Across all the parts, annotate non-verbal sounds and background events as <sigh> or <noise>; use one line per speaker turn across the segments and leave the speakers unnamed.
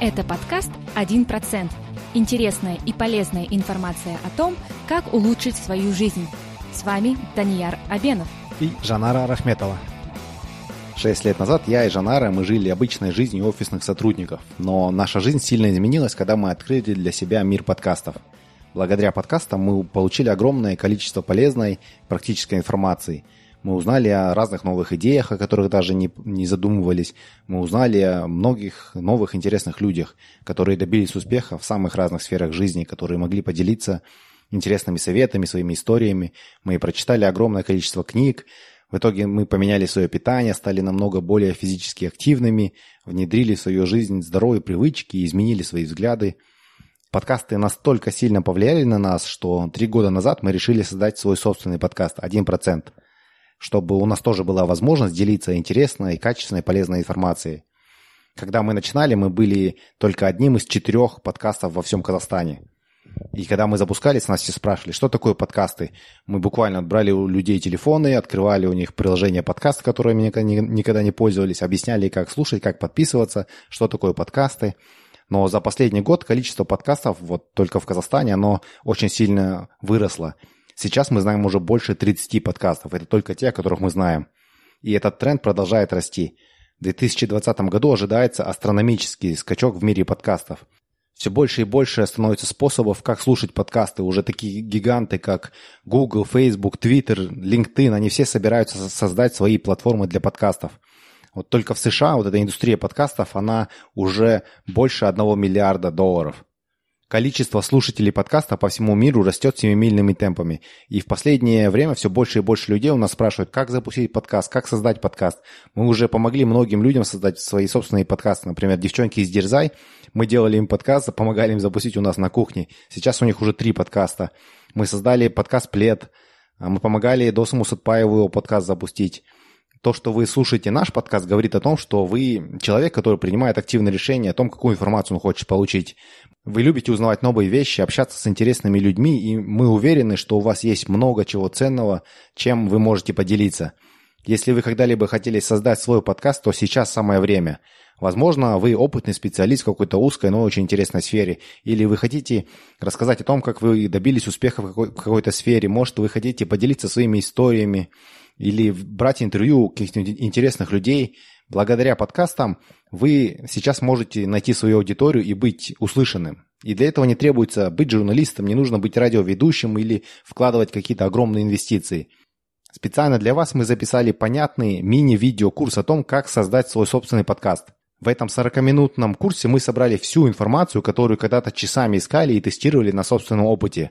Это подкаст «1%». Интересная и полезная информация о том, как улучшить свою жизнь. С вами Данияр Абенов.
И Жанара Рахметова. Шесть лет назад я и Жанара, мы жили обычной жизнью офисных сотрудников. Но наша жизнь сильно изменилась, когда мы открыли для себя мир подкастов. Благодаря подкастам мы получили огромное количество полезной практической информации – мы узнали о разных новых идеях, о которых даже не, не задумывались. Мы узнали о многих новых интересных людях, которые добились успеха в самых разных сферах жизни, которые могли поделиться интересными советами, своими историями. Мы прочитали огромное количество книг. В итоге мы поменяли свое питание, стали намного более физически активными, внедрили в свою жизнь здоровые привычки, изменили свои взгляды. Подкасты настолько сильно повлияли на нас, что три года назад мы решили создать свой собственный подкаст «1% чтобы у нас тоже была возможность делиться интересной, качественной, полезной информацией. Когда мы начинали, мы были только одним из четырех подкастов во всем Казахстане. И когда мы запускались, нас все спрашивали, что такое подкасты. Мы буквально брали у людей телефоны, открывали у них приложение подкаст, которыми никогда не пользовались, объясняли, как слушать, как подписываться, что такое подкасты. Но за последний год количество подкастов вот только в Казахстане, оно очень сильно выросло. Сейчас мы знаем уже больше 30 подкастов. Это только те, о которых мы знаем. И этот тренд продолжает расти. В 2020 году ожидается астрономический скачок в мире подкастов. Все больше и больше становится способов, как слушать подкасты. Уже такие гиганты, как Google, Facebook, Twitter, LinkedIn, они все собираются создать свои платформы для подкастов. Вот только в США вот эта индустрия подкастов, она уже больше одного миллиарда долларов. Количество слушателей подкаста по всему миру растет семимильными темпами. И в последнее время все больше и больше людей у нас спрашивают, как запустить подкаст, как создать подкаст. Мы уже помогли многим людям создать свои собственные подкасты. Например, девчонки из Дерзай. Мы делали им подкаст, помогали им запустить у нас на кухне. Сейчас у них уже три подкаста. Мы создали подкаст «Плед». Мы помогали Досуму Сатпаеву его подкаст запустить то, что вы слушаете наш подкаст, говорит о том, что вы человек, который принимает активное решение о том, какую информацию он хочет получить. Вы любите узнавать новые вещи, общаться с интересными людьми, и мы уверены, что у вас есть много чего ценного, чем вы можете поделиться. Если вы когда-либо хотели создать свой подкаст, то сейчас самое время. Возможно, вы опытный специалист в какой-то узкой, но очень интересной сфере. Или вы хотите рассказать о том, как вы добились успеха в какой-то сфере. Может, вы хотите поделиться своими историями или брать интервью каких-то интересных людей. Благодаря подкастам вы сейчас можете найти свою аудиторию и быть услышанным. И для этого не требуется быть журналистом, не нужно быть радиоведущим или вкладывать какие-то огромные инвестиции. Специально для вас мы записали понятный мини-видео-курс о том, как создать свой собственный подкаст. В этом 40-минутном курсе мы собрали всю информацию, которую когда-то часами искали и тестировали на собственном опыте,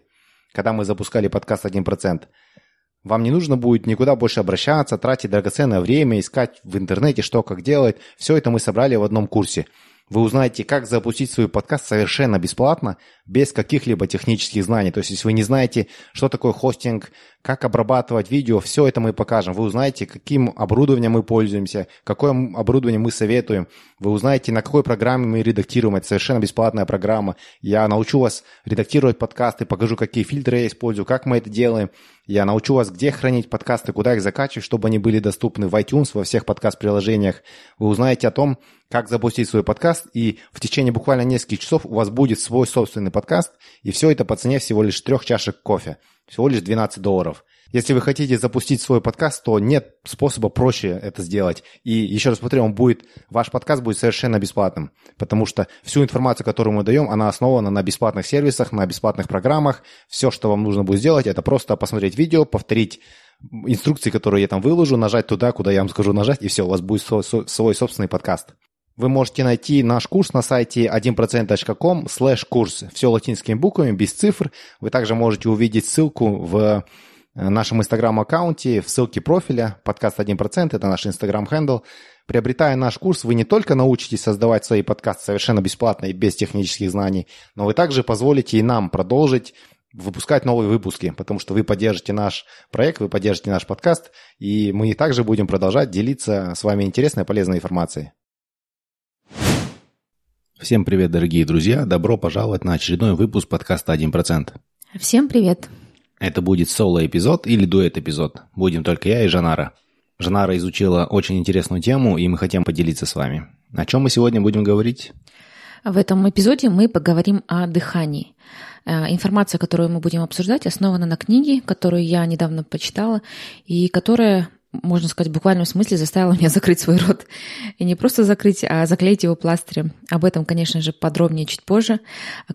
когда мы запускали подкаст «1%». Вам не нужно будет никуда больше обращаться, тратить драгоценное время, искать в интернете, что как делать. Все это мы собрали в одном курсе – вы узнаете, как запустить свой подкаст совершенно бесплатно, без каких-либо технических знаний. То есть, если вы не знаете, что такое хостинг, как обрабатывать видео, все это мы покажем. Вы узнаете, каким оборудованием мы пользуемся, какое оборудование мы советуем. Вы узнаете, на какой программе мы редактируем. Это совершенно бесплатная программа. Я научу вас редактировать подкасты, покажу, какие фильтры я использую, как мы это делаем. Я научу вас, где хранить подкасты, куда их закачивать, чтобы они были доступны в iTunes, во всех подкаст-приложениях. Вы узнаете о том, как запустить свой подкаст, и в течение буквально нескольких часов у вас будет свой собственный подкаст, и все это по цене всего лишь трех чашек кофе. Всего лишь 12 долларов. Если вы хотите запустить свой подкаст, то нет способа проще это сделать. И еще раз повторю, он будет, ваш подкаст будет совершенно бесплатным, потому что всю информацию, которую мы даем, она основана на бесплатных сервисах, на бесплатных программах. Все, что вам нужно будет сделать, это просто посмотреть видео, повторить инструкции, которые я там выложу, нажать туда, куда я вам скажу нажать, и все, у вас будет свой, свой собственный подкаст. Вы можете найти наш курс на сайте 1%.com slash курс. Все латинскими буквами, без цифр. Вы также можете увидеть ссылку в э, нашем инстаграм-аккаунте, в ссылке профиля, подкаст 1%, это наш инстаграм-хендл. Приобретая наш курс, вы не только научитесь создавать свои подкасты совершенно бесплатно и без технических знаний, но вы также позволите и нам продолжить выпускать новые выпуски, потому что вы поддержите наш проект, вы поддержите наш подкаст, и мы также будем продолжать делиться с вами интересной и полезной информацией. Всем привет, дорогие друзья! Добро пожаловать на очередной выпуск подкаста «1%».
Всем привет!
Это будет соло-эпизод или дуэт-эпизод. Будем только я и Жанара. Жанара изучила очень интересную тему, и мы хотим поделиться с вами. О чем мы сегодня будем говорить?
В этом эпизоде мы поговорим о дыхании. Э, информация, которую мы будем обсуждать, основана на книге, которую я недавно почитала и которая можно сказать, в буквальном смысле заставила меня <laughs> закрыть свой рот. И не просто закрыть, а заклеить его пластырем. Об этом, конечно же, подробнее чуть позже.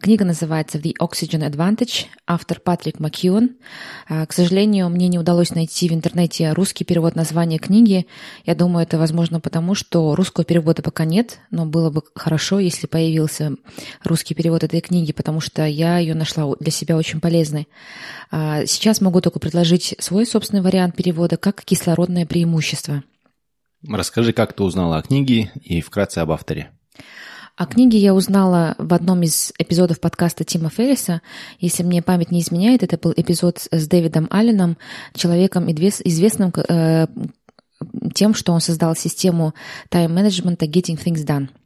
Книга называется «The Oxygen Advantage», автор Патрик Макьюн. А, к сожалению, мне не удалось найти в интернете русский перевод названия книги. Я думаю, это возможно потому, что русского перевода пока нет, но было бы хорошо, если появился русский перевод этой книги, потому что я ее нашла для себя очень полезной. А, сейчас могу только предложить свой собственный вариант перевода как кислородный природное преимущество.
Расскажи, как ты узнала о книге и вкратце об авторе.
О книге я узнала в одном из эпизодов подкаста Тима Ферриса. Если мне память не изменяет, это был эпизод с Дэвидом Алленом, человеком известным э, тем, что он создал систему тайм-менеджмента Getting Things Done –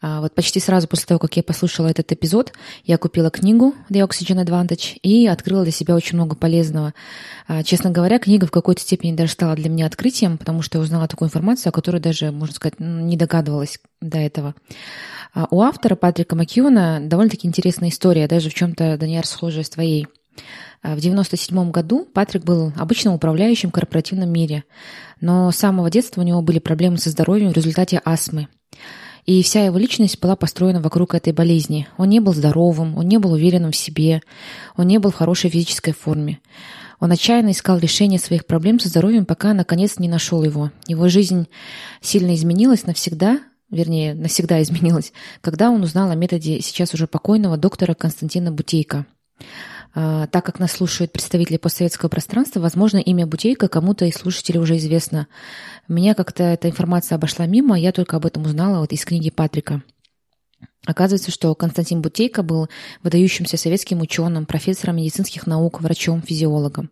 вот почти сразу после того, как я послушала этот эпизод, я купила книгу The Oxygen Advantage и открыла для себя очень много полезного. А, честно говоря, книга в какой-то степени даже стала для меня открытием, потому что я узнала такую информацию, о которой даже, можно сказать, не догадывалась до этого. А, у автора Патрика Макьюна довольно-таки интересная история, даже в чем-то, Даниэль, схожая с твоей. В 1997 году Патрик был обычным управляющим в корпоративном мире, но с самого детства у него были проблемы со здоровьем в результате астмы. И вся его личность была построена вокруг этой болезни. Он не был здоровым, он не был уверенным в себе, он не был в хорошей физической форме. Он отчаянно искал решение своих проблем со здоровьем, пока наконец не нашел его. Его жизнь сильно изменилась навсегда, вернее, навсегда изменилась, когда он узнал о методе сейчас уже покойного доктора Константина Бутейко. А, так как нас слушают представители постсоветского пространства, возможно, имя Бутейко кому-то из слушателей уже известно. Меня как-то эта информация обошла мимо, я только об этом узнала вот из книги Патрика. Оказывается, что Константин Бутейко был выдающимся советским ученым, профессором медицинских наук, врачом, физиологом.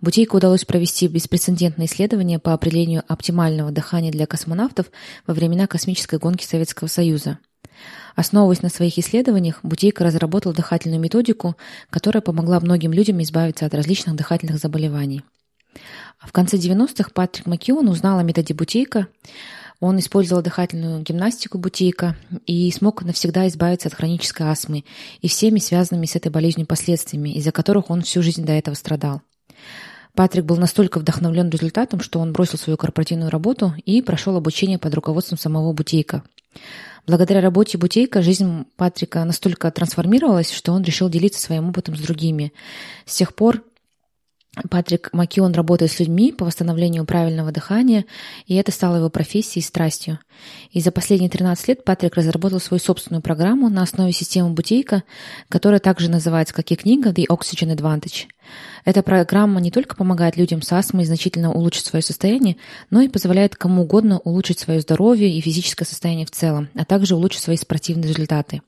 Бутейко удалось провести беспрецедентное исследование по определению оптимального дыхания для космонавтов во времена космической гонки Советского Союза – Основываясь на своих исследованиях, Бутейко разработал дыхательную методику, которая помогла многим людям избавиться от различных дыхательных заболеваний. В конце 90-х Патрик Маккион узнал о методе Бутейко. Он использовал дыхательную гимнастику Бутейко и смог навсегда избавиться от хронической астмы и всеми связанными с этой болезнью последствиями, из-за которых он всю жизнь до этого страдал. Патрик был настолько вдохновлен результатом, что он бросил свою корпоративную работу и прошел обучение под руководством самого Бутейко. Благодаря работе Бутейка жизнь Патрика настолько трансформировалась, что он решил делиться своим опытом с другими. С тех пор Патрик Макион работает с людьми по восстановлению правильного дыхания, и это стало его профессией и страстью. И за последние 13 лет Патрик разработал свою собственную программу на основе системы Бутейка, которая также называется, как и книга, The Oxygen Advantage. Эта программа не только помогает людям с астмой значительно улучшить свое состояние, но и позволяет кому угодно улучшить свое здоровье и физическое состояние в целом, а также улучшить свои спортивные результаты.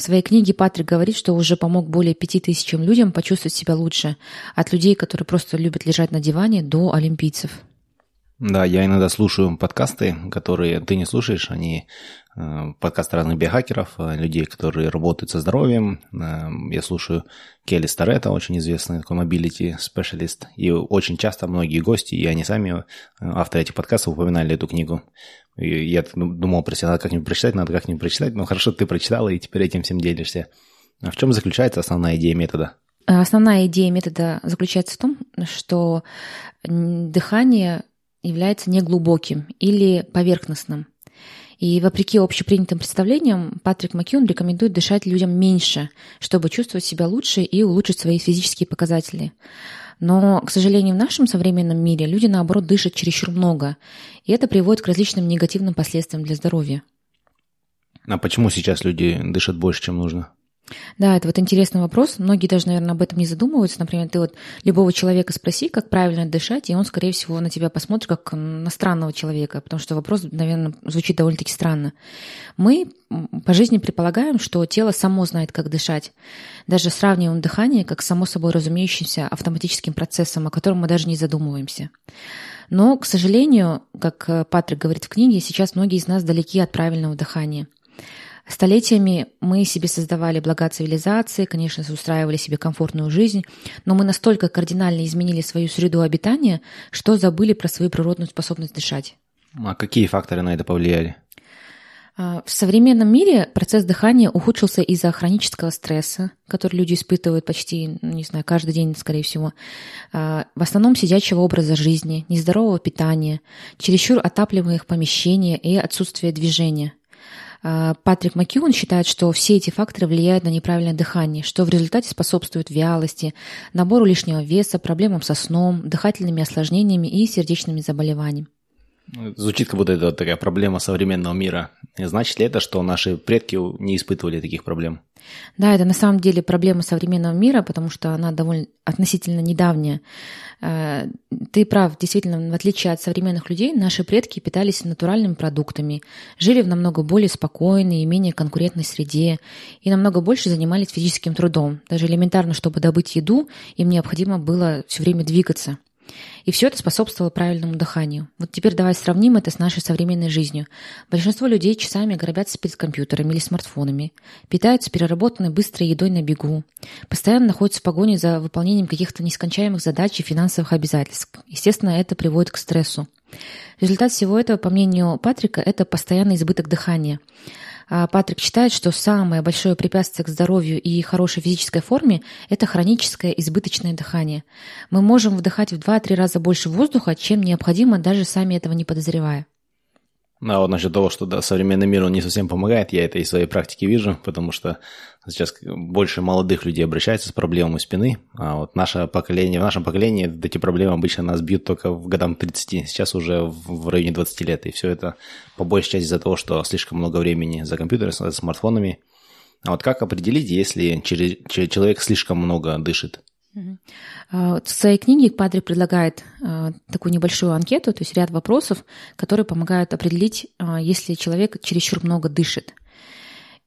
В своей книге Патрик говорит, что уже помог более пяти тысячам людям почувствовать себя лучше, от людей, которые просто любят лежать на диване, до олимпийцев.
Да, я иногда слушаю подкасты, которые ты не слушаешь, они э, подкасты разных биохакеров, э, людей, которые работают со здоровьем. Э, я слушаю Келли Старретта, очень известный такой mobility специалист. И очень часто многие гости, и они сами, авторы этих подкастов, упоминали эту книгу. Я думал про себя, надо как-нибудь прочитать, надо как-нибудь прочитать. Но хорошо, ты прочитала и теперь этим всем делишься. А в чем заключается основная идея метода?
Основная идея метода заключается в том, что дыхание является неглубоким или поверхностным. И вопреки общепринятым представлениям, Патрик Макьюн рекомендует дышать людям меньше, чтобы чувствовать себя лучше и улучшить свои физические показатели. Но, к сожалению, в нашем современном мире люди, наоборот, дышат чересчур много, и это приводит к различным негативным последствиям для здоровья.
А почему сейчас люди дышат больше, чем нужно?
Да, это вот интересный вопрос. Многие даже, наверное, об этом не задумываются. Например, ты вот любого человека спроси, как правильно дышать, и он, скорее всего, на тебя посмотрит как на странного человека, потому что вопрос, наверное, звучит довольно-таки странно. Мы по жизни предполагаем, что тело само знает, как дышать. Даже сравниваем дыхание как само собой разумеющимся автоматическим процессом, о котором мы даже не задумываемся. Но, к сожалению, как Патрик говорит в книге, сейчас многие из нас далеки от правильного дыхания – Столетиями мы себе создавали блага цивилизации, конечно, устраивали себе комфортную жизнь, но мы настолько кардинально изменили свою среду обитания, что забыли про свою природную способность дышать.
А какие факторы на это повлияли?
А, в современном мире процесс дыхания ухудшился из-за хронического стресса, который люди испытывают почти, не знаю, каждый день, скорее всего. А, в основном сидячего образа жизни, нездорового питания, чересчур отапливаемых помещений и отсутствие движения. А, Патрик Маккиун считает, что все эти факторы влияют на неправильное дыхание, что в результате способствует вялости, набору лишнего веса, проблемам со сном, дыхательными осложнениями и сердечными заболеваниями.
Звучит, как будто это такая проблема современного мира. Значит ли это, что наши предки не испытывали таких проблем?
Да, это на самом деле проблема современного мира, потому что она довольно относительно недавняя. Э, ты прав, действительно, в отличие от современных людей, наши предки питались натуральными продуктами, жили в намного более спокойной и менее конкурентной среде и намного больше занимались физическим трудом. Даже элементарно, чтобы добыть еду, им необходимо было все время двигаться – и все это способствовало правильному дыханию. Вот теперь давай сравним это с нашей современной жизнью. Большинство людей часами гробятся перед компьютерами или смартфонами, питаются переработанной быстрой едой на бегу, постоянно находятся в погоне за выполнением каких-то нескончаемых задач и финансовых обязательств. Естественно, это приводит к стрессу. Результат всего этого, по мнению Патрика, это постоянный избыток дыхания. А Патрик считает, что самое большое препятствие к здоровью и хорошей физической форме – это хроническое избыточное дыхание. Мы можем вдыхать в 2-3 раза больше воздуха, чем необходимо, даже сами этого не подозревая.
Ну, а вот насчет того, что да, современный мир, он не совсем помогает, я это из своей практики вижу, потому что сейчас больше молодых людей обращаются с проблемами спины, а вот наше поколение, в нашем поколении эти проблемы обычно нас бьют только в годам 30, сейчас уже в районе 20 лет, и все это по большей части из-за того, что слишком много времени за компьютером, за смартфонами. А вот как определить, если человек слишком много дышит?
А, в своей книге Падре предлагает а, такую небольшую анкету, то есть ряд вопросов, которые помогают определить, а, если человек чересчур много дышит.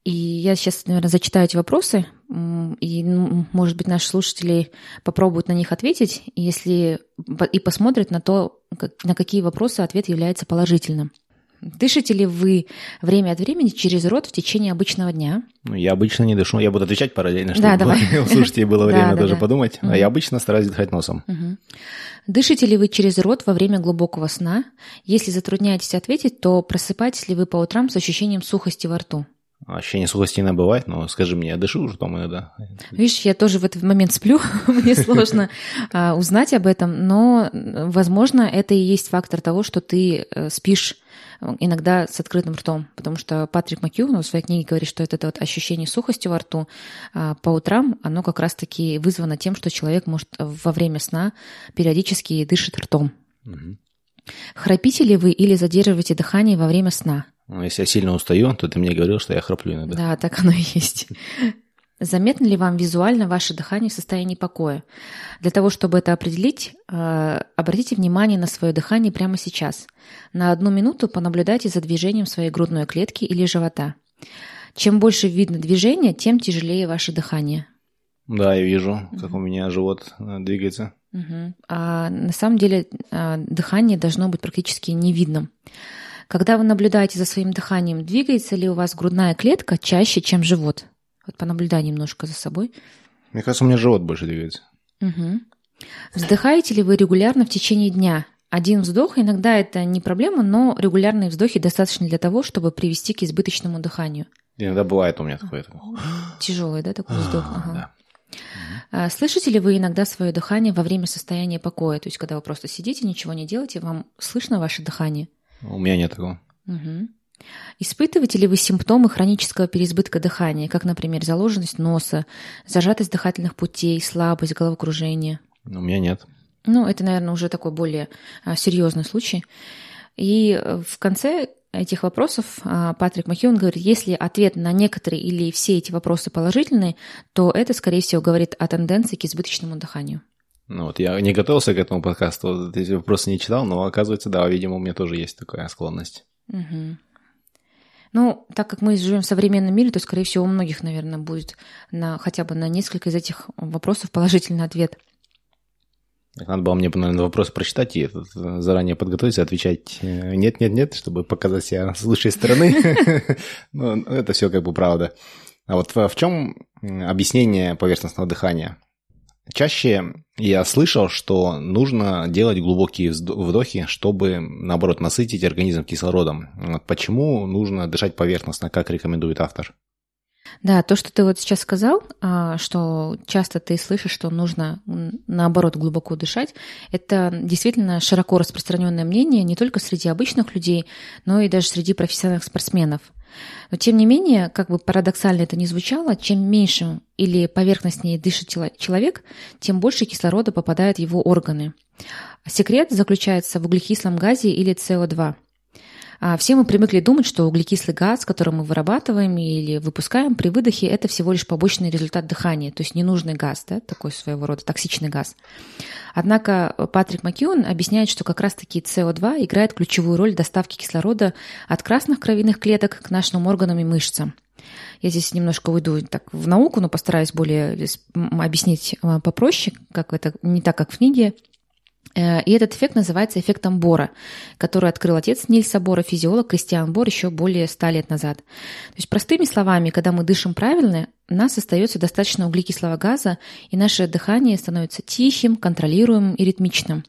И я сейчас, наверное, зачитаю эти вопросы, и, ну, может быть, наши слушатели попробуют на них ответить, если и посмотрят на то, на какие вопросы ответ является положительным. Дышите ли вы время от времени через рот в течение обычного дня?
Ну, я обычно не дышу. Я буду отвечать параллельно, чтобы <laughs> <laughs> да, у слушателей было время тоже подумать. А я обычно стараюсь дышать носом.
Дышите ли вы через рот во время глубокого сна? Если затрудняетесь ответить, то просыпаетесь ли вы по утрам с ощущением сухости во рту?
Ощущение сухости иногда бывает, но скажи мне, я дышу уже там иногда.
Видишь, я тоже в этот момент сплю, <laughs> мне сложно а, узнать об этом, но, возможно, это и есть фактор того, что ты э, спишь иногда с открытым ртом, потому что Патрик Макьюн в своей книге говорит, что это, это вот ощущение сухости во рту а по утрам, оно как раз-таки вызвано тем, что человек может во время сна периодически дышит ртом. Угу. Храпите ли вы или задерживаете дыхание во время сна?
Ну, если я сильно устаю, то ты мне говорил, что я храплю иногда.
Да, так оно и есть. Заметно ли вам визуально ваше дыхание в состоянии покоя? Для того, чтобы это определить, э, обратите внимание на свое дыхание прямо сейчас. На одну минуту понаблюдайте за движением своей грудной клетки или живота. Чем больше видно движения, тем тяжелее ваше дыхание.
Да, я вижу, как у меня живот э, двигается.
Угу. А на самом деле э, дыхание должно быть практически невидным. Когда вы наблюдаете за своим дыханием, двигается ли у вас грудная клетка чаще, чем живот? Вот понаблюдай немножко за собой.
Мне кажется, у меня живот больше двигается.
Угу. Вздыхаете ли вы регулярно в течение дня? Один вздох, иногда это не проблема, но регулярные вздохи достаточно для того, чтобы привести к избыточному дыханию.
Иногда бывает у меня такое.
Тяжелый, да, такой вздох? Ага. Да. Слышите ли вы иногда свое дыхание во время состояния покоя? То есть, когда вы просто сидите, ничего не делаете, вам слышно ваше дыхание?
У меня нет такого.
Угу. Испытываете ли вы симптомы хронического переизбытка дыхания, как, например, заложенность носа, зажатость дыхательных путей, слабость, головокружение?
У меня нет.
Ну, это, наверное, уже такой более а, серьезный случай. И э, в конце этих вопросов а, Патрик Махион говорит, если ответ на некоторые или все эти вопросы положительные, то это, скорее всего, говорит о тенденции к избыточному дыханию.
Ну вот я не готовился к этому подкасту, эти вопросы не читал, но оказывается, да, видимо, у меня тоже есть такая склонность.
Угу. Ну, так как мы живем в современном мире, то, скорее всего, у многих, наверное, будет на, хотя бы на несколько из этих вопросов положительный ответ.
Надо было мне, наверное, вопрос прочитать и этот, заранее подготовиться, отвечать нет-нет-нет, чтобы показать себя с лучшей стороны. <laughs> Ну, это все как бы правда. А вот в чем объяснение поверхностного дыхания? Чаще я слышал, что нужно делать глубокие вдохи, чтобы, наоборот, насытить организм кислородом. Почему нужно дышать поверхностно, как рекомендует автор?
Да, то, что ты вот сейчас сказал, а, что часто ты слышишь, что нужно наоборот глубоко дышать, это действительно широко распространенное мнение не только среди обычных людей, но и даже среди профессиональных спортсменов. Но тем не менее, как бы парадоксально это ни звучало, чем меньше или поверхностнее дышит человек, тем больше кислорода попадает в его органы. Секрет заключается в углекислом газе или СО2. А все мы привыкли думать, что углекислый газ, который мы вырабатываем или выпускаем при выдохе, это всего лишь побочный результат дыхания, то есть ненужный газ, да, такой своего рода токсичный газ. Однако Патрик Маккион объясняет, что как раз-таки СО2 играет ключевую роль в доставке кислорода от красных кровяных клеток к нашим органам и мышцам. Я здесь немножко уйду так в науку, но постараюсь более объяснить а, попроще, как это не так, как в книге. Э, и этот эффект называется эффектом Бора, который открыл отец Нильса Бора, физиолог Кристиан Бор, еще более ста лет назад. То есть, простыми словами, когда мы дышим правильно, у нас остается достаточно углекислого газа, и наше дыхание становится тихим, контролируемым и ритмичным.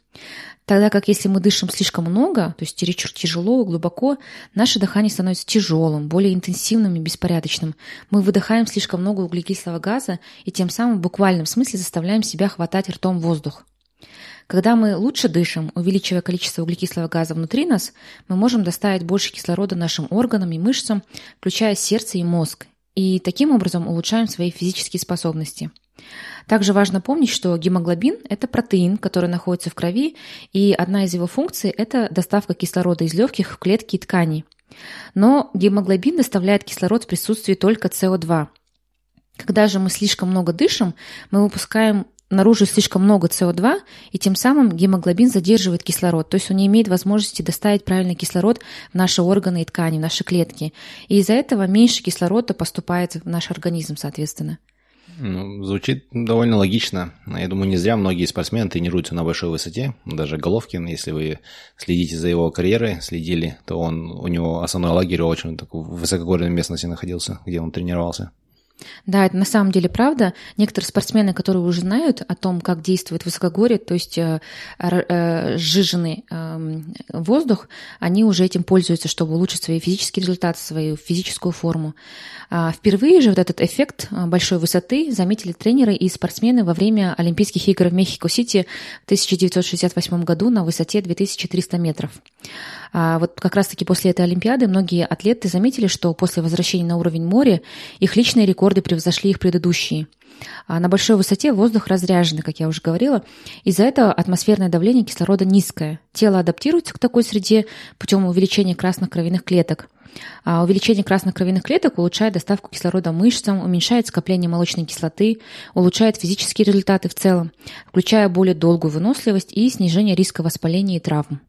Тогда как если мы дышим слишком много, то есть чересчур тяжело глубоко, наше дыхание становится тяжелым, более интенсивным и беспорядочным. Мы выдыхаем слишком много углекислого газа и тем самым в буквальном смысле заставляем себя хватать ртом воздух. Когда мы лучше дышим, увеличивая количество углекислого газа внутри нас, мы можем доставить больше кислорода нашим органам и мышцам, включая сердце и мозг, и таким образом улучшаем свои физические способности. Также важно помнить, что гемоглобин – это протеин, который находится в крови, и одна из его функций – это доставка кислорода из легких в клетки и ткани. Но гемоглобин доставляет кислород в присутствии только СО2. Когда же мы слишком много дышим, мы выпускаем наружу слишком много СО2, и тем самым гемоглобин задерживает кислород, то есть он не имеет возможности доставить правильный кислород в наши органы и ткани, в наши клетки. И из-за этого меньше кислорода поступает в наш организм, соответственно.
Ну, звучит довольно логично. Я думаю, не зря многие спортсмены тренируются на большой высоте. Даже Головкин, если вы следите за его карьерой, следили, то он, у него основной лагерь очень такой в высокогорной местности находился, где он тренировался.
Да, это на самом деле правда. Некоторые спортсмены, которые уже знают о том, как действует высокогорье, то есть э, э, сжиженный э, воздух, они уже этим пользуются, чтобы улучшить свои физические результаты, свою физическую форму. А впервые же вот этот эффект э, большой высоты заметили тренеры и спортсмены во время Олимпийских игр в Мехико-Сити в 1968 году на высоте 2300 метров. А вот как раз-таки после этой Олимпиады многие атлеты заметили, что после возвращения на уровень моря их личные рекорды превзошли их предыдущие. А на большой высоте воздух разряженный, как я уже говорила. Из-за этого атмосферное давление кислорода низкое. Тело адаптируется к такой среде путем увеличения красных кровяных клеток. А увеличение красных кровяных клеток улучшает доставку кислорода мышцам, уменьшает скопление молочной кислоты, улучшает физические результаты в целом, включая более долгую выносливость и снижение риска воспаления и травм.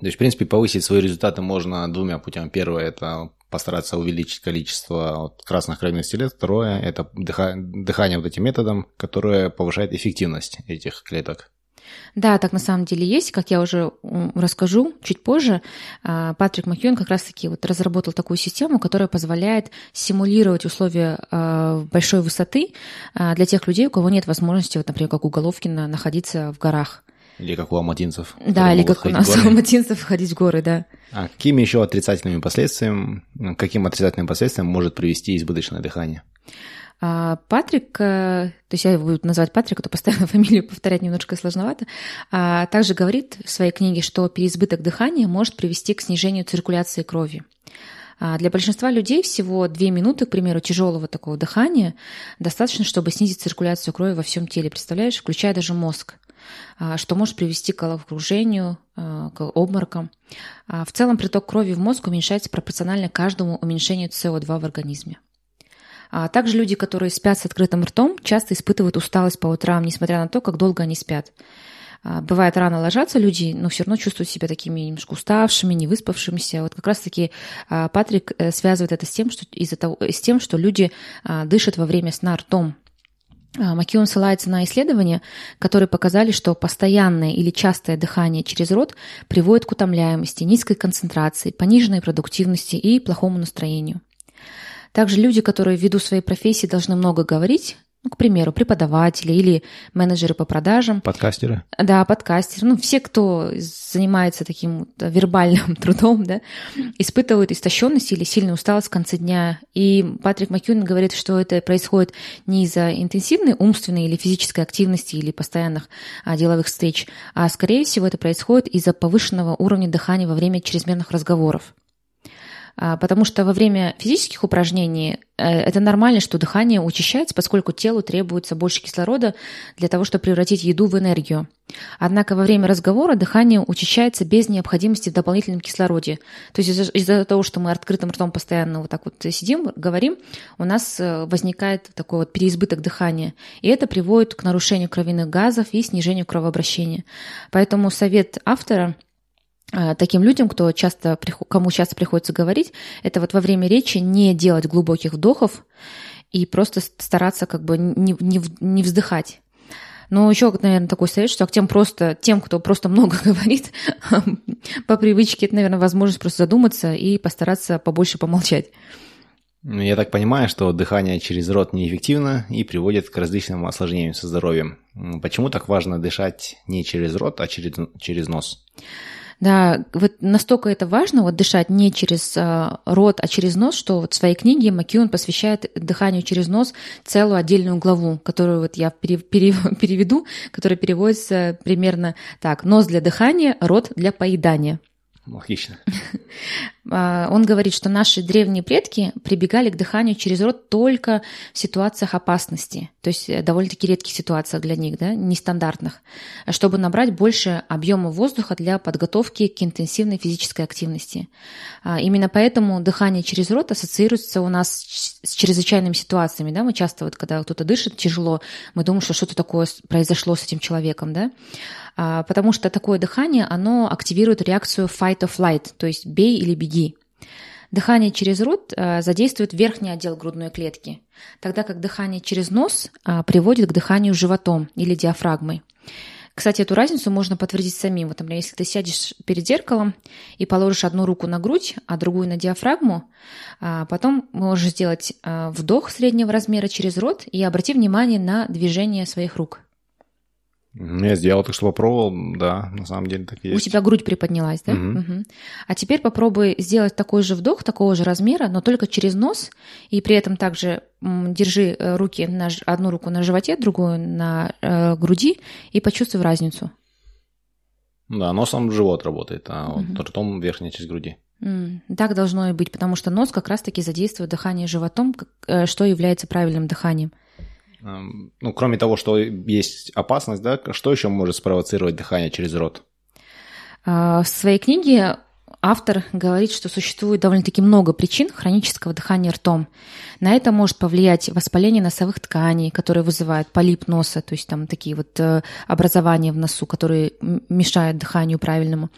То есть, в принципе, повысить свои результаты можно двумя путями. Первое – это постараться увеличить количество красных кровяных телец. Второе – это дыхание вот этим методом, которое повышает эффективность этих клеток.
Да, так на самом деле есть, как я уже расскажу чуть позже. А, Патрик Макьюэн как раз-таки вот разработал такую систему, которая позволяет симулировать условия а, большой высоты а, для тех людей, у кого нет возможности, вот, например, как у Головкина, находиться в горах.
Или как у алматинцев.
Да, или как у нас у алматинцев ходить в горы, да.
А какими еще отрицательными последствиями, каким отрицательным последствиям может привести избыточное дыхание?
А Патрик, э, то есть я его буду называть Патрик, а то постоянно <laughs> фамилию повторять немножко сложновато, а также говорит в своей книге, что переизбыток дыхания может привести к снижению циркуляции крови. А для большинства людей всего две минуты, к примеру, тяжелого такого дыхания достаточно, чтобы снизить циркуляцию крови во всем теле, представляешь, включая даже мозг. А, что может привести к головокружению, а, к обморокам. А, в целом приток крови в мозг уменьшается пропорционально каждому уменьшению СО2 в организме. Также люди, которые спят с открытым ртом, часто испытывают усталость по утрам, несмотря на то, как долго они спят. Бывает, рано ложатся люди, но все равно чувствуют себя такими немножко уставшими, невыспавшимися. Вот как раз-таки Патрик э, связывает это с тем, что, из-за того, с тем, что люди дышат во время сна ртом. А, Макион ссылается на исследования, которые показали, что постоянное или частое дыхание через рот приводит к утомляемости, низкой концентрации, пониженной продуктивности и плохому настроению. Также люди, которые ввиду своей профессии должны много говорить, ну, к примеру, преподаватели или менеджеры по продажам.
Подкастеры.
Да, подкастеры. Ну, все, кто занимается таким вербальным <laughs> трудом, да, испытывают истощенность или сильную усталость в конце дня. И Патрик Макьюн говорит, что это происходит не из-за интенсивной умственной или физической активности или постоянных а, деловых встреч, а скорее всего это происходит из-за повышенного уровня дыхания во время чрезмерных разговоров. А, потому что во время физических упражнений э, это нормально, что дыхание учащается, поскольку телу требуется больше кислорода для того, чтобы превратить еду в энергию. Однако во время разговора дыхание учащается без необходимости в дополнительном кислороде. То есть из-за, из того, что мы открытым ртом постоянно вот так вот сидим, говорим, у нас э, возникает такой вот переизбыток дыхания. И это приводит к нарушению кровяных газов и снижению кровообращения. Поэтому совет автора – таким людям, кто часто, кому часто приходится говорить, это вот во время речи не делать глубоких вдохов и просто стараться как бы не, не, не вздыхать. Но еще, наверное, такой совет, что тем, просто, тем, кто просто много <laughs> говорит, <laughs> по привычке, это, наверное, возможность просто задуматься и постараться побольше помолчать.
Ну, я так понимаю, что дыхание через рот неэффективно и приводит к различным осложнениям со здоровьем. Почему так важно дышать не через рот, а через, через нос?
Да, вот настолько это важно, вот дышать не через э, рот, а через нос, что вот в своей книге Макьюн посвящает дыханию через нос целую отдельную главу, которую вот я пере, пере, <laughs> переведу, которая переводится примерно так. Нос для дыхания, рот для поедания.
Логично. <laughs>
А, он говорит, что наши древние предки прибегали к дыханию через рот только в ситуациях опасности, то есть э, довольно-таки редких ситуациях для них, да, нестандартных, чтобы набрать больше объема воздуха для подготовки к интенсивной физической активности. А, именно поэтому дыхание через рот ассоциируется у нас с чрезвычайными ситуациями. Да? Мы часто, вот, когда кто-то дышит тяжело, мы думаем, что что-то такое произошло с этим человеком. Да? А, потому что такое дыхание, оно активирует реакцию fight or flight, то есть бей или беги. Дыхание через рот а, задействует верхний отдел грудной клетки, тогда как дыхание через нос а, приводит к дыханию животом или диафрагмой. Кстати, эту разницу можно подтвердить самим. Вот, например, если ты сядешь перед зеркалом и положишь одну руку на грудь, а другую на диафрагму, потом можешь сделать вдох среднего размера через рот и обрати внимание на движение своих рук.
Я сделал, так что попробовал, да, на самом деле так и есть.
У тебя грудь приподнялась, да? Угу. Угу. А теперь попробуй сделать такой же вдох, такого же размера, но только через нос, и при этом также держи э, руки, на, одну руку на животе, другую на э, груди, и почувствуй разницу.
Да, носом живот работает, а угу. вот ртом верхняя часть груди.
Так должно и быть, потому что нос как раз-таки задействует дыхание животом, э, что является правильным дыханием.
Ну, кроме того, что есть опасность, да, что еще может спровоцировать дыхание через рот?
А, в своей книге автор говорит, что существует довольно-таки много причин хронического дыхания ртом. На это может повлиять воспаление носовых тканей, которые вызывают полип носа, то есть там такие вот э, образования в носу, которые мешают дыханию правильному.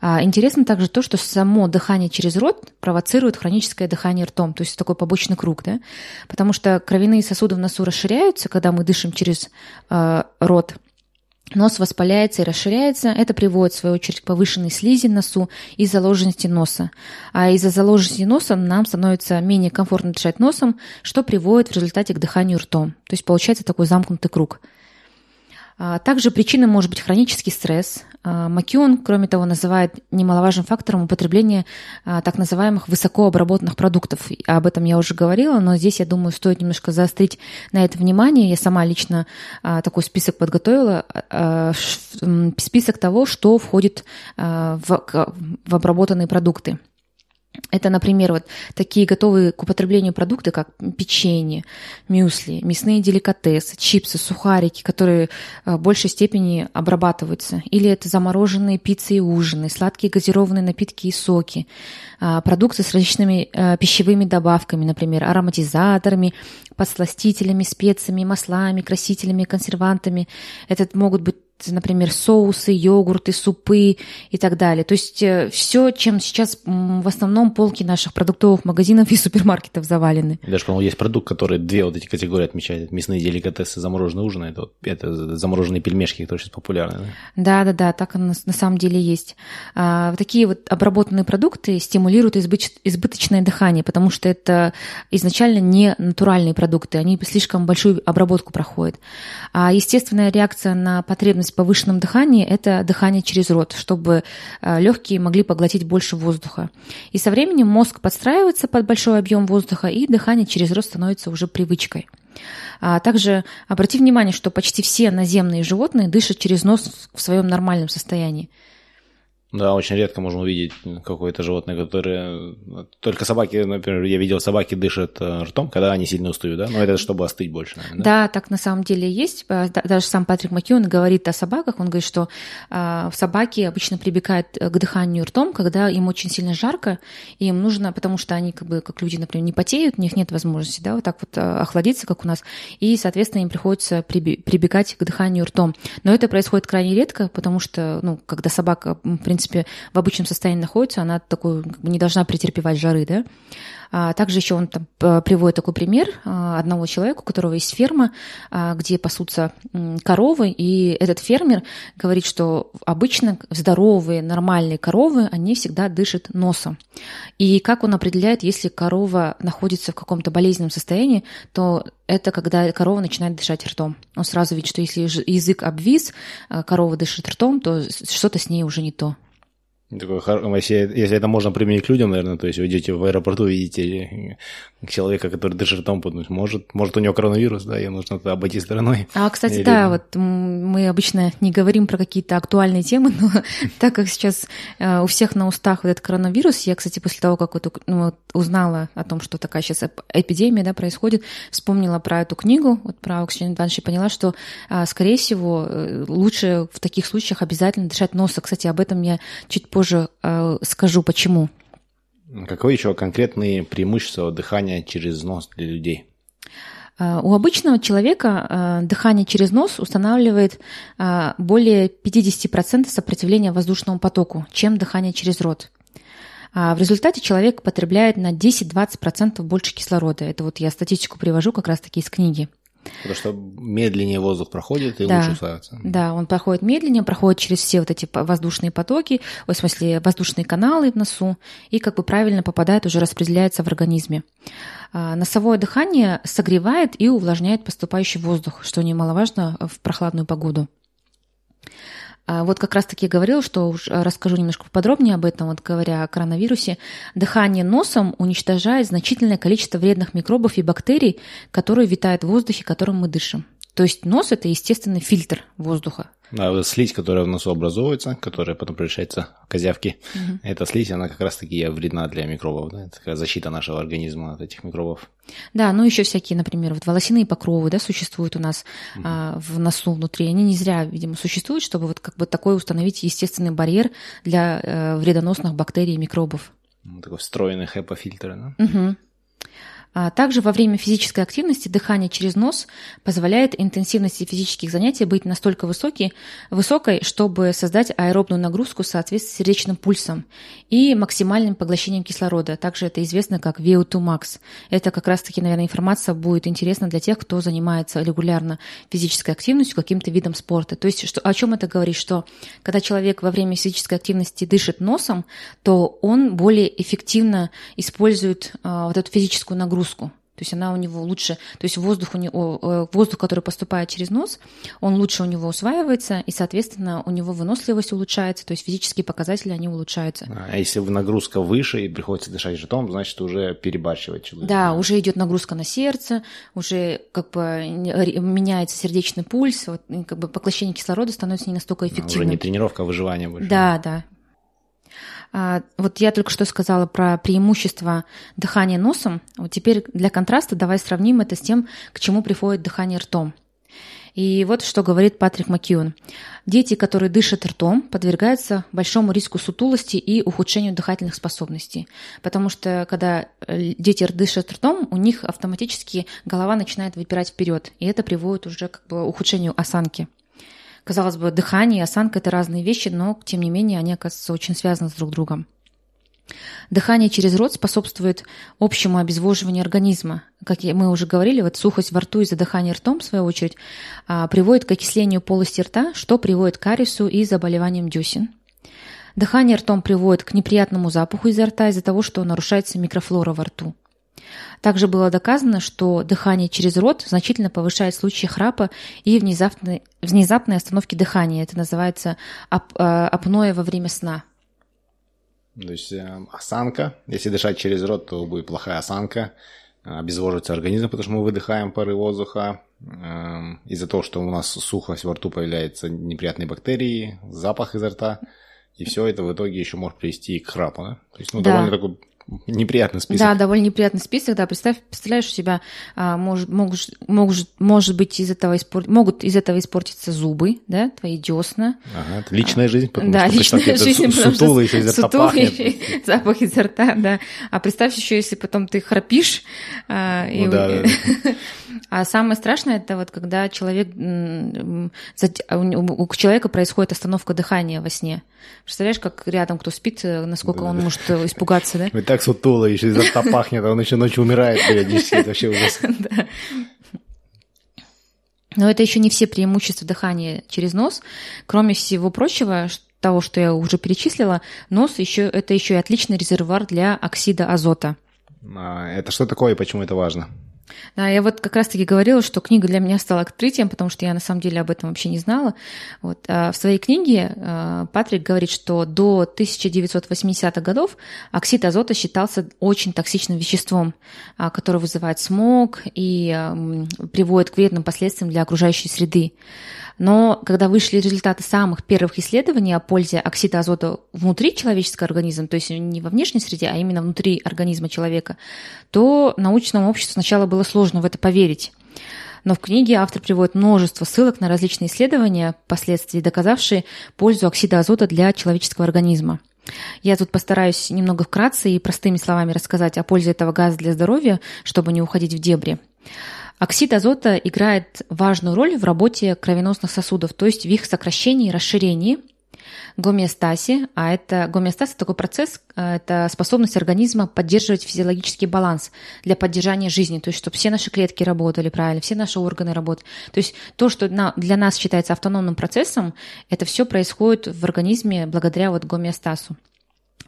А интересно также то, что само дыхание через рот провоцирует хроническое дыхание ртом, то есть такой побочный круг, да? потому что кровяные сосуды в носу расширяются, когда мы дышим через э, рот, Нос воспаляется и расширяется. Это приводит, в свою очередь, к повышенной слизи в носу и заложенности носа. А из-за заложенности носа нам становится менее комфортно дышать носом, что приводит в результате к дыханию ртом. То есть получается такой замкнутый круг. А, также причиной может быть хронический стресс. А, Макион, кроме того, называет немаловажным фактором употребление а, так называемых высокообработанных продуктов. Об этом я уже говорила, но здесь, я думаю, стоит немножко заострить на это внимание. Я сама лично такой список подготовила, список того, что входит в обработанные продукты. Это, например, вот такие готовые к употреблению продукты, как печенье, мюсли, мясные деликатесы, чипсы, сухарики, которые э, в большей степени обрабатываются. Или это замороженные пиццы и ужины, сладкие газированные напитки и соки, а, продукты с различными э, пищевыми добавками, например, ароматизаторами, подсластителями, специями, маслами, красителями, консервантами. Это могут быть например, соусы, йогурты, супы и так далее. То есть э, все, чем сейчас в основном полки наших продуктовых магазинов и супермаркетов завалены.
Даже, по-моему, есть продукт, который две вот эти категории отмечает. Мясные деликатесы, замороженные ужины. Это, вот, это замороженные пельмешки, которые сейчас популярны.
Да, да, да, так оно на самом деле есть. А, такие вот обработанные продукты стимулируют избыч, избыточное дыхание, потому что это изначально не натуральные продукты, они слишком большую обработку проходят. А естественная реакция на потребность в повышенном дыхании – это дыхание через рот, чтобы а, легкие могли поглотить больше воздуха. И со временем мозг подстраивается под большой объем воздуха, и дыхание через рот становится уже привычкой. А также обрати внимание, что почти все наземные животные дышат через нос в своем нормальном состоянии.
Да, очень редко можно увидеть какое-то животное, которое... Только собаки, например, я видел, собаки дышат э, ртом, когда они сильно устают, да? Но это чтобы остыть больше, наверное,
да? Да, так на самом деле есть. Э, даже сам Патрик Макьюн говорит о собаках. Он говорит, что э, собаки обычно прибегают к дыханию ртом, когда им очень сильно жарко, и им нужно, потому что они, как бы, как люди, например, не потеют, у них нет возможности, да, вот так вот охладиться, как у нас, и, соответственно, им приходится прибегать к дыханию ртом. Но это происходит крайне редко, потому что, ну, когда собака, в принципе, принципе, в обычном состоянии находится, она такой как бы не должна претерпевать жары, да. А также еще он там приводит такой пример а, одного человека, у которого есть ферма, а, где пасутся коровы, и этот фермер говорит, что обычно здоровые, нормальные коровы, они всегда дышат носом. И как он определяет, если корова находится в каком-то болезненном состоянии, то это когда корова начинает дышать ртом. Он сразу видит, что если язык обвис, а, корова дышит ртом, то что-то с ней уже не то.
Такой, если, если это можно применить к людям, наверное, то есть вы идете в аэропорту, видите человека, который дышит ртом, подумать, может, может у него коронавирус, да, и нужно туда обойти стороной.
А, кстати, Или... да, вот мы обычно не говорим про какие-то актуальные темы, но <laughs> так как сейчас э, у всех на устах вот этот коронавирус, я, кстати, после того, как вот, ну, узнала о том, что такая сейчас эпидемия да, происходит, вспомнила про эту книгу, вот про Oxygen Advantage, и поняла, что, а, скорее всего, э, лучше в таких случаях обязательно дышать носом. Кстати, об этом я чуть позже э, скажу, почему.
Каковы еще конкретные преимущества дыхания через нос для людей?
А, у обычного человека а, дыхание через нос устанавливает а, более 50% сопротивления воздушному потоку, чем дыхание через рот. В результате человек потребляет на 10-20% больше кислорода. Это вот я статистику привожу как раз-таки из книги.
Потому что медленнее воздух проходит и да, лучше усваивается.
Да, он проходит медленнее, проходит через все вот эти воздушные потоки, в смысле воздушные каналы в носу, и как бы правильно попадает, уже распределяется в организме. А, носовое дыхание согревает и увлажняет поступающий воздух, что немаловажно в прохладную погоду. А вот как раз-таки говорил, что уж расскажу немножко подробнее об этом, вот говоря о коронавирусе. Дыхание носом уничтожает значительное количество вредных микробов и бактерий, которые витают в воздухе, которым мы дышим. То есть нос – это естественный фильтр воздуха.
Да, слизь, которая в носу образовывается, которая потом превращается в козявки, угу. эта слизь, она как раз-таки вредна для микробов. Да? Это такая защита нашего организма от этих микробов.
Да, ну еще всякие, например, вот волосяные покровы да, существуют у нас угу. а, в носу внутри. Они не зря, видимо, существуют, чтобы вот как бы такой установить естественный барьер для э, вредоносных бактерий и микробов.
Ну, такой встроенный HEPA-фильтр, да?
Угу. А также во время физической активности дыхание через нос позволяет интенсивности физических занятий быть настолько высокой, высокой, чтобы создать аэробную нагрузку в соответствии с сердечным пульсом и максимальным поглощением кислорода. Также это известно как VO2 max. Это как раз-таки, наверное, информация будет интересна для тех, кто занимается регулярно физической активностью, каким-то видом спорта. То есть что, о чем это говорит? Что когда человек во время физической активности дышит носом, то он более эффективно использует а, вот эту физическую нагрузку нагрузку. То есть она у него лучше, то есть воздух, у него, э, воздух, который поступает через нос, он лучше у него усваивается, и, соответственно, у него выносливость улучшается, то есть физические показатели, они улучшаются.
А если нагрузка выше и приходится дышать животом, значит, уже перебарщивать человек.
Да, уже идет нагрузка на сердце, уже как бы меняется сердечный пульс, вот, как бы поглощение кислорода становится не настолько эффективным.
А уже не тренировка, а выживание больше.
Да, да, а, вот я только что сказала про преимущество дыхания носом. Вот теперь для контраста давай сравним это с тем, к чему приходит дыхание ртом. И вот что говорит Патрик Маккион. Дети, которые дышат ртом, подвергаются большому риску сутулости и ухудшению дыхательных способностей. Потому что когда э, дети дышат ртом, у них автоматически голова начинает выпирать вперед. И это приводит уже к ухудшению осанки. Казалось бы, дыхание и осанка – это разные вещи, но, тем не менее, они, оказываются, очень связаны с друг другом. Дыхание через рот способствует общему обезвоживанию организма. Как мы уже говорили, вот сухость во рту из-за дыхания ртом, в свою очередь, а, приводит к окислению полости рта, что приводит к кариесу и заболеваниям десен. Дыхание ртом приводит к неприятному запаху изо рта из-за того, что нарушается микрофлора во рту. Также было доказано, что дыхание через рот значительно повышает случаи храпа и внезапной, внезапной остановки дыхания. Это называется ап, э, апноэ во время сна.
То есть э, осанка, если дышать через рот, то будет плохая осанка, обезвоживается организм, потому что мы выдыхаем пары воздуха. Эм, из-за того, что у нас сухость во рту появляются неприятные бактерии, запах изо рта, и все это в итоге еще может привести к храпу. Да? То есть, ну, да. довольно такой неприятный список.
Да, довольно неприятный список, да. Представь, представляешь, у тебя а, может, может, может, может быть из этого испор... могут из этого испортиться зубы, да, твои десна.
Ага, личная жизнь,
потому да, что личная жизнь, су- сутулый еще изо рта пахнет. <laughs> запах изо рта, да. А представь еще, если потом ты храпишь. А, ну, и... да, да. <laughs> А самое страшное это вот когда человек у человека происходит остановка дыхания во сне. Представляешь, как рядом кто спит, э, насколько да, он да. может э, испугаться, да?
Вы так сутуло, еще изо рта пахнет, а он еще ночью умирает периодически, это вообще ужас. <laughs> Да.
Но это еще не все преимущества дыхания через нос. Кроме всего прочего, того, что я уже перечислила, нос еще, это еще и отличный резервуар для оксида азота.
А это что такое и почему это важно?
Да, я вот как раз-таки говорила, что книга для меня стала открытием, потому что я на самом деле об этом вообще не знала. Вот. А в своей книге а, Патрик говорит, что до 1980-х годов оксид азота считался очень токсичным веществом, а, которое вызывает смог и приводит к вредным последствиям для окружающей среды. Но когда вышли результаты самых первых исследований о пользе оксида азота внутри человеческого организма, то есть не во внешней среде, а именно внутри организма человека, то научному обществу сначала было сложно в это поверить. Но в книге автор приводит множество ссылок на различные исследования, впоследствии доказавшие пользу оксида азота для человеческого организма. Я тут постараюсь немного вкратце и простыми словами рассказать о пользе этого газа для здоровья, чтобы не уходить в дебри. Оксид азота играет важную роль в работе кровеносных сосудов, то есть в их сокращении и расширении, гомеостазе, а это гомеостаз – это такой процесс, э, это способность организма поддерживать физиологический баланс для поддержания жизни, то есть чтобы все наши клетки работали правильно, все наши органы работали. То есть то, что для нас считается автономным процессом, это все происходит в организме благодаря вот гомеостазу.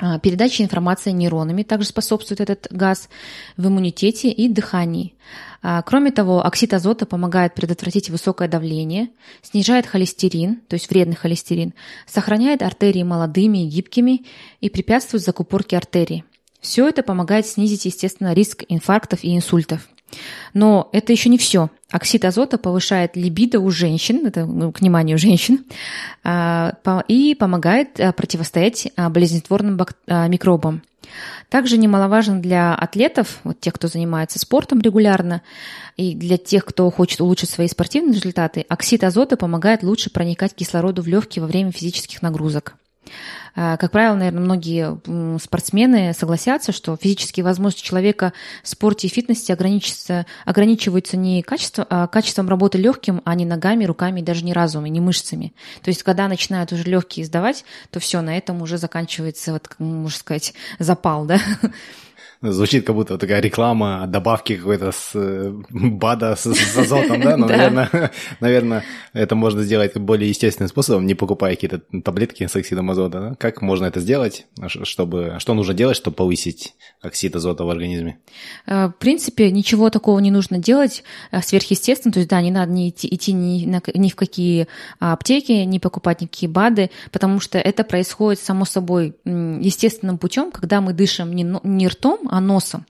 А, передача информации нейронами также способствует этот газ в иммунитете и дыхании. А, кроме того, оксид азота помогает предотвратить высокое давление, снижает холестерин, то есть вредный холестерин, сохраняет артерии молодыми и гибкими и препятствует закупорке артерий. Все это помогает снизить, естественно, риск инфарктов и инсультов. Но это еще не все. Оксид азота повышает либидо у женщин, это ну, к вниманию женщин, а, и помогает а, противостоять а, болезнетворным микробам. Также немаловажен для атлетов, вот тех, кто занимается спортом регулярно, и для тех, кто хочет улучшить свои спортивные результаты, оксид азота помогает лучше проникать кислороду в легкие во время физических нагрузок. А, как правило, наверное, многие спортсмены согласятся, что физические возможности человека в спорте и фитнесе ограничиваются, не качеством, а качеством работы легким, а не ногами, руками, даже не разумом, не мышцами. То есть, когда начинают уже легкие сдавать, то все, на этом уже заканчивается, вот, можно сказать, запал, да? <laughs>
Звучит как будто такая реклама добавки какой-то с э, БАДа с, с азотом, да? <laughs> Но, наверное, <laughs> наверное, это можно сделать более естественным способом, не покупая какие-то таблетки с оксидом азота. Да? Как можно это сделать? Чтобы, что нужно делать, чтобы повысить оксид азота в организме?
Э, в принципе, ничего такого не нужно делать э, сверхъестественно. То есть, да, не надо не идти, идти ни, на, ни в какие аптеки, не покупать никакие БАДы, потому что это происходит само собой естественным путем, когда мы дышим не, не ртом, а носом.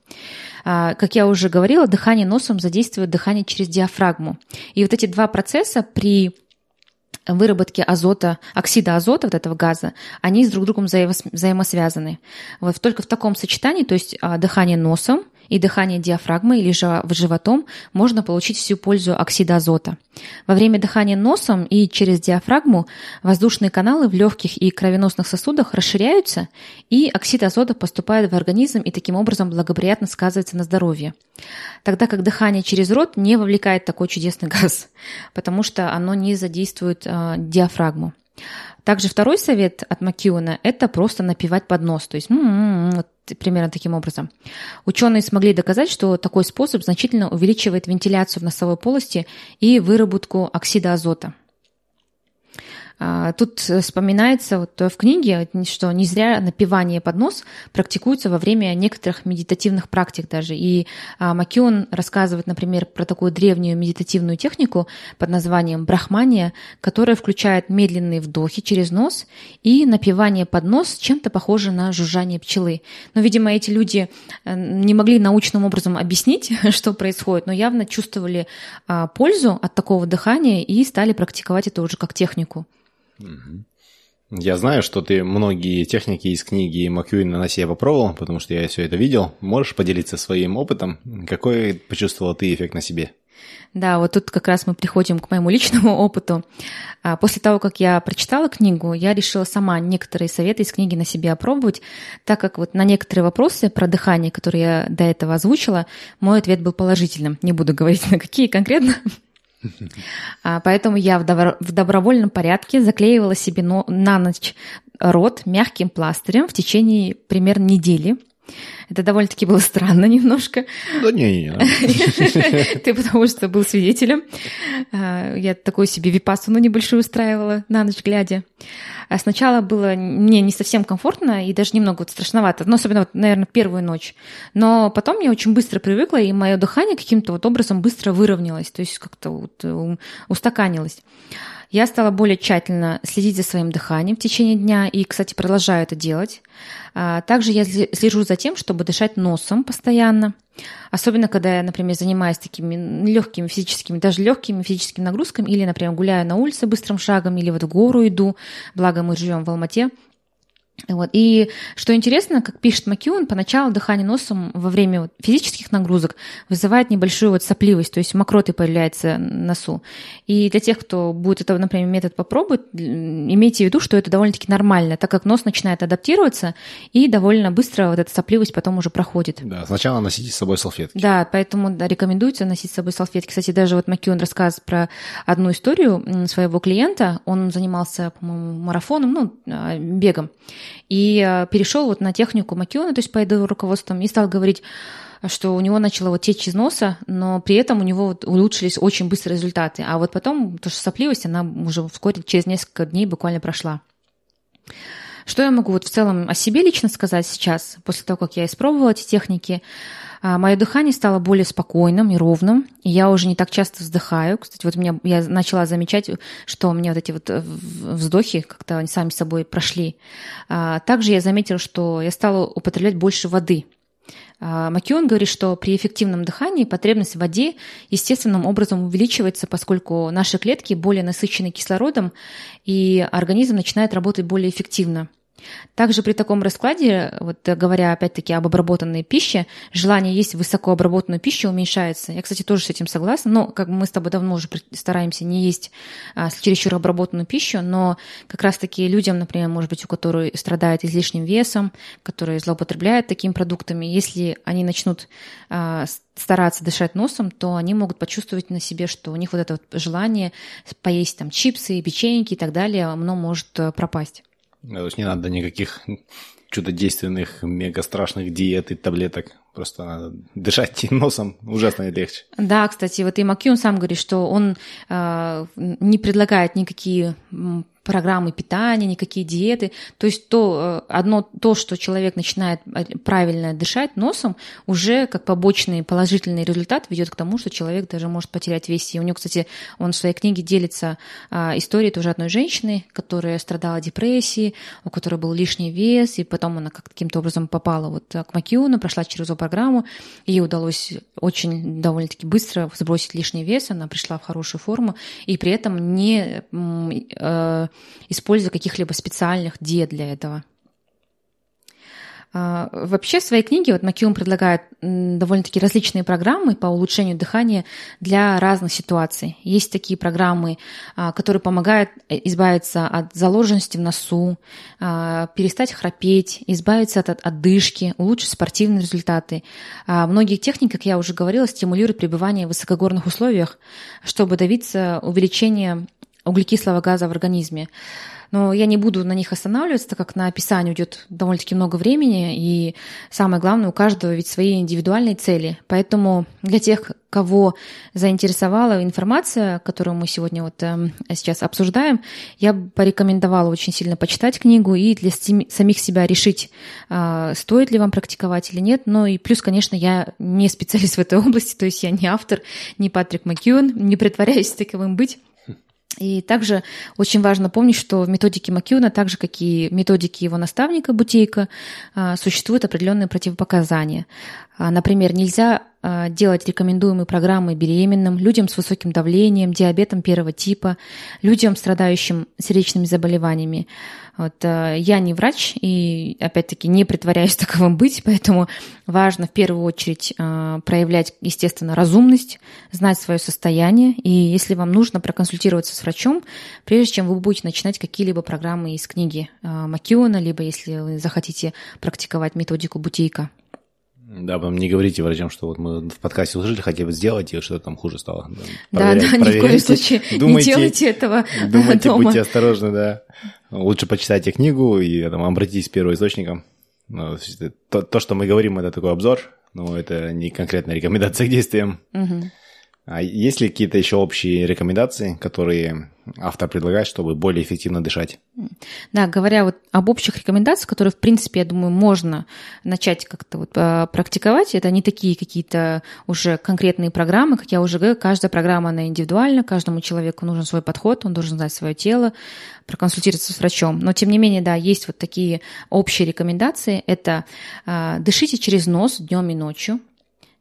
А, как я уже говорила, дыхание носом задействует дыхание через диафрагму. И вот эти два процесса при выработке азота, оксида азота, вот этого газа, они с друг другом взаимосвязаны. Вот только в таком сочетании, то есть а, дыхание носом и дыхание диафрагмой или же животом можно получить всю пользу оксида азота. Во время дыхания носом и через диафрагму воздушные каналы в легких и кровеносных сосудах расширяются, и оксид азота поступает в организм и таким образом благоприятно сказывается на здоровье. Тогда как дыхание через рот не вовлекает такой чудесный газ, потому что оно не задействует э, диафрагму. Также второй совет от Макиона – это просто напивать под нос, то есть м-м-м, вот примерно таким образом. Ученые смогли доказать, что такой способ значительно увеличивает вентиляцию в носовой полости и выработку оксида азота. А, тут вспоминается вот в книге, что не зря напивание под нос практикуется во время некоторых медитативных практик даже. И а, Макион рассказывает, например, про такую древнюю медитативную технику под названием брахмания, которая включает медленные вдохи через нос и напивание под нос, чем-то похоже на жужжание пчелы. Но, видимо, эти люди э, не могли научным образом объяснить, <laughs> что происходит, но явно чувствовали а, пользу от такого дыхания и стали практиковать это уже как технику.
Я знаю, что ты многие техники из книги Макьюина на себе попробовал, потому что я все это видел. Можешь поделиться своим опытом? Какой почувствовал ты эффект на себе?
Да, вот тут как раз мы приходим к моему личному <laughs> опыту. А, после того, как я прочитала книгу, я решила сама некоторые советы из книги на себе опробовать, так как вот на некоторые вопросы про дыхание, которые я до этого озвучила, мой ответ был положительным. Не буду говорить, на <laughs> какие конкретно. А, поэтому я в, добровольном порядке заклеивала себе на ночь рот мягким пластырем в течение примерно недели. Это довольно-таки было странно немножко.
Да не, не. <laughs>
Ты потому что был свидетелем. А, я такую себе випассану небольшую устраивала на ночь глядя. А сначала было мне не совсем комфортно и даже немного вот страшновато, ну, особенно, вот, наверное, первую ночь. Но потом я очень быстро привыкла, и мое дыхание каким-то вот образом быстро выровнялось, то есть как-то вот устаканилось. Я стала более тщательно следить за своим дыханием в течение дня и, кстати, продолжаю это делать. А, также я слежу за тем, чтобы дышать носом постоянно. Особенно, когда я, например, занимаюсь такими легкими физическими, даже легкими физическими нагрузками, или, например, гуляю на улице быстрым шагом, или вот в гору иду, благо мы живем в Алмате, вот. И что интересно, как пишет Макион, поначалу дыхание носом во время вот физических нагрузок вызывает небольшую вот сопливость, то есть мокроты появляется на носу. И для тех, кто будет это, например, метод попробовать, имейте в виду, что это довольно-таки нормально, так как нос начинает адаптироваться, и довольно быстро вот эта сопливость потом уже проходит.
Да, сначала носите с собой салфетки.
Да, поэтому да, рекомендуется носить с собой салфетки. Кстати, даже вот Макион рассказывает про одну историю своего клиента. Он занимался, по-моему, марафоном, ну, а, бегом и э, перешел вот на технику Макиона, то есть по его руководством, и стал говорить, что у него начало вот течь из носа, но при этом у него вот улучшились очень быстрые результаты. А вот потом, то, что сопливость, она уже вскоре через несколько дней буквально прошла. Что я могу вот в целом о себе лично сказать сейчас, после того, как я испробовала эти техники? А, Мое дыхание стало более спокойным и ровным, и я уже не так часто вздыхаю. Кстати, вот меня, я начала замечать, что у меня вот эти вот э, вздохи как-то они сами собой прошли. А, также я заметила, что я стала употреблять больше воды. А, Макион говорит, что при эффективном дыхании потребность в воде естественным образом увеличивается, поскольку наши клетки более насыщены кислородом, и организм начинает работать более эффективно. Также при таком раскладе, вот говоря опять-таки об обработанной пище, желание есть высокообработанную пищу уменьшается. Я, кстати, тоже с этим согласна, но как мы с тобой давно уже стараемся не есть а, чересчур обработанную пищу, но как раз-таки людям, например, может быть, у которых страдают излишним весом, которые злоупотребляют такими продуктами, если они начнут а, стараться дышать носом, то они могут почувствовать на себе, что у них вот это вот желание поесть там чипсы, печеньки и так далее, оно может э, пропасть.
То есть не надо никаких чудодейственных, мега страшных диет и таблеток. Просто надо дышать <laughs> носом ужасно легче.
Да, кстати, вот и Макьюн сам говорит, что он э, не предлагает никакие программы питания, никакие диеты. То есть то, э, одно то, что человек начинает э, правильно дышать носом, уже как побочный положительный результат ведет к тому, что человек даже может потерять вес. И у него, кстати, он в своей книге делится а, историей тоже одной женщины, которая страдала депрессией, у которой был лишний вес, и потом она каким-то образом попала вот к Макиону, прошла через его программу, ей удалось очень довольно-таки быстро сбросить лишний вес, она пришла в хорошую форму, и при этом не э, используя каких-либо специальных диет для этого. А, вообще в своей книге вот Макиум предлагает довольно-таки различные программы по улучшению дыхания для разных ситуаций. Есть такие программы, а, которые помогают э, избавиться от заложенности в носу, а, перестать храпеть, избавиться от отдышки, улучшить спортивные результаты. Многие техники, как я уже говорила, стимулируют пребывание в высокогорных условиях, чтобы добиться увеличения углекислого газа в организме. Но я не буду на них останавливаться, так как на описание уйдет довольно-таки много времени, и самое главное, у каждого ведь свои индивидуальные цели. Поэтому для тех, кого заинтересовала информация, которую мы сегодня вот э, сейчас обсуждаем, я порекомендовала очень сильно почитать книгу и для самих себя решить, э, стоит ли вам практиковать или нет. Ну и плюс, конечно, я не специалист в этой <laughs> области, то есть я не автор, не Патрик Макьюн, не притворяюсь таковым быть. И также очень важно помнить, что в методике Макьюна, так же как и методике его наставника Бутейка, а, существуют определенные противопоказания. А, например, нельзя а, делать рекомендуемые программы беременным, людям с высоким давлением, диабетом первого типа, людям, страдающим сердечными заболеваниями. Вот, э, я не врач и, опять-таки, не притворяюсь <laughs> таковым быть, поэтому важно в первую очередь проявлять, естественно, разумность, знать свое состояние, и если вам нужно проконсультироваться с врачом, прежде чем вы будете начинать какие-либо программы из книги Макиона, либо если вы захотите практиковать методику Бутейка.
Да, потом не говорите врачам, что вот мы в подкасте услышали, хотели сделать, и что-то там хуже стало.
Да, да, ни в коем случае думайте, не делайте этого
Думайте, дома. будьте осторожны, да. Лучше почитайте книгу и там, обратитесь к первоисточникам. Ну, то, то, что мы говорим, это такой обзор, но это не конкретная рекомендация к действиям. Угу. А есть ли какие-то еще общие рекомендации, которые автор предлагает, чтобы более эффективно дышать?
Да, говоря вот об общих рекомендациях, которые, в принципе, я думаю, можно начать как-то вот а, практиковать, это не такие какие-то уже конкретные программы, как я уже говорила, каждая программа, она индивидуальна, каждому человеку нужен свой подход, он должен знать свое тело, проконсультироваться с врачом. Но, тем не менее, да, есть вот такие общие рекомендации. Это э, дышите через нос днем и ночью,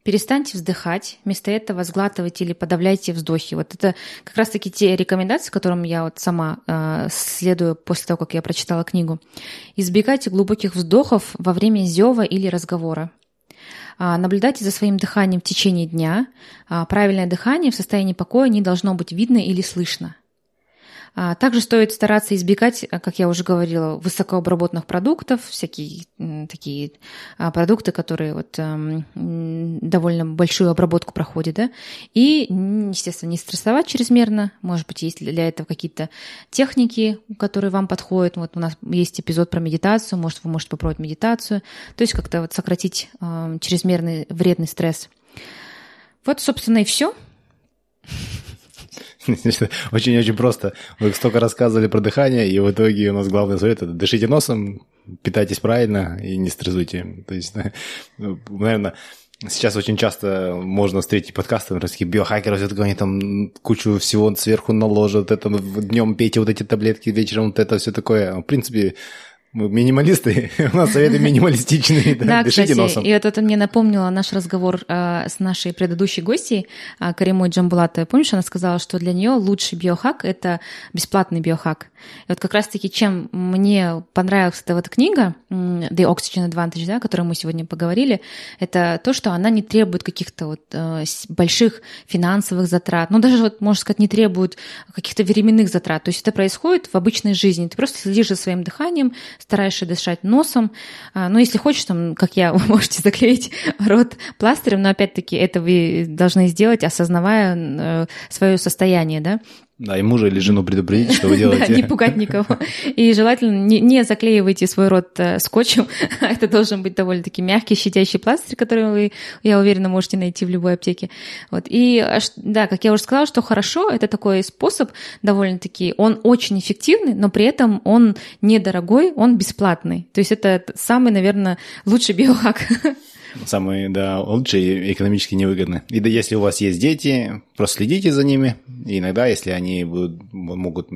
перестаньте вздыхать, вместо этого сглатывайте или подавляйте вздохи. Вот это как раз-таки те рекомендации, которым я вот сама э, следую после того, как я прочитала книгу. Избегайте глубоких вздохов во время зева или разговора. А, наблюдайте за своим дыханием в течение дня. А, правильное дыхание в состоянии покоя не должно быть видно или слышно. А, также стоит стараться избегать, а, как я уже говорила, высокообработанных продуктов, всякие такие а, продукты, которые вот эм, довольно большую обработку проходят, да, и, естественно, не стрессовать чрезмерно, может быть, есть для этого какие-то техники, которые вам подходят, вот у нас есть эпизод про медитацию, может, вы можете попробовать медитацию, то есть как-то вот сократить эм, чрезмерный вредный стресс. Вот, собственно, и все.
Очень-очень просто. Вы столько рассказывали про дыхание, и в итоге у нас главный совет – это дышите носом, питайтесь правильно и не стрессуйте. То есть, ну, наверное, Сейчас очень часто можно встретить подкасты, например, такие биохакеры, все такое, они там кучу всего сверху наложат, это днем пейте вот эти таблетки, вечером вот это все такое. В принципе, мы минималисты, <laughs> у нас советы минималистичные, да,
да Дышите кстати, носом. и вот это мне напомнило наш разговор э, с нашей предыдущей гостьей, э, Каримой Джамбулатой. Помнишь, она сказала, что для нее лучший биохак — это бесплатный биохак. И вот как раз-таки, чем мне понравилась эта вот книга The Oxygen Advantage, да, о которой мы сегодня поговорили, это то, что она не требует каких-то вот э, больших финансовых затрат, ну даже вот, можно сказать, не требует каких-то временных затрат. То есть это происходит в обычной жизни. Ты просто следишь за своим дыханием, стараешься дышать носом. А, ну, если хочешь, там, как я, <laughs> вы можете заклеить рот пластырем, но опять-таки это вы должны сделать, осознавая э, свое состояние, да.
Да, и мужа или жену предупредить, что вы <laughs> делаете.
Да, не пугать никого. И желательно не, не заклеивайте свой рот э, скотчем. <laughs> Это должен быть довольно-таки мягкий, щадящий пластырь, который вы, я уверена, можете найти в любой аптеке. Вот. И да, как я уже сказала, что хорошо, это такой способ довольно-таки, он очень эффективный, но при этом он недорогой, он бесплатный. То есть это самый, наверное, лучший биохак. <laughs>
Самые, да, лучшие экономически невыгодны. И да, если у вас есть дети, просто следите за ними. И иногда, если они будут, могут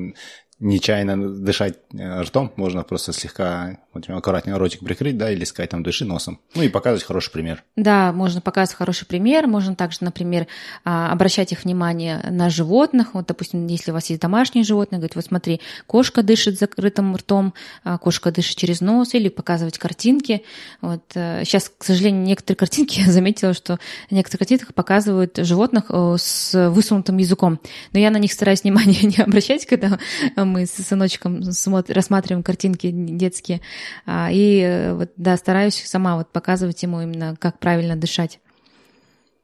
нечаянно дышать э, ртом, можно просто слегка Вот аккуратнее ротик прикрыть, да, или сказать там дыши носом. Ну и показывать хороший пример.
Да, можно показывать хороший пример. Можно также, например, а, обращать их внимание на животных. Вот, допустим, если у вас есть домашние животные, говорить, вот смотри, кошка дышит закрытым ртом, а, кошка дышит через нос, или показывать картинки. Вот. Сейчас, э, к сожалению, некоторые картинки, <laughs> я заметила, что некоторые картинки показывают животных э, с высунутым языком. Но я на них стараюсь внимание <laughs> не обращать, когда мы с сыночком рассматриваем картинки детские. А, и э, вот, да, стараюсь сама вот показывать ему именно, как правильно дышать.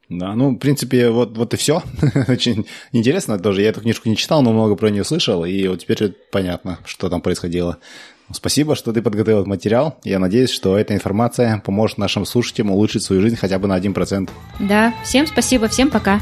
Да, ну, в принципе, вот, вот и все. <laughs> Очень интересно тоже. Я эту книжку не читал, но много про нее слышал, и вот теперь понятно, что там происходило. Спасибо, что ты подготовил этот материал. Я надеюсь, что эта информация поможет нашим слушателям улучшить свою жизнь хотя бы на 1%.
Да, всем спасибо, всем пока.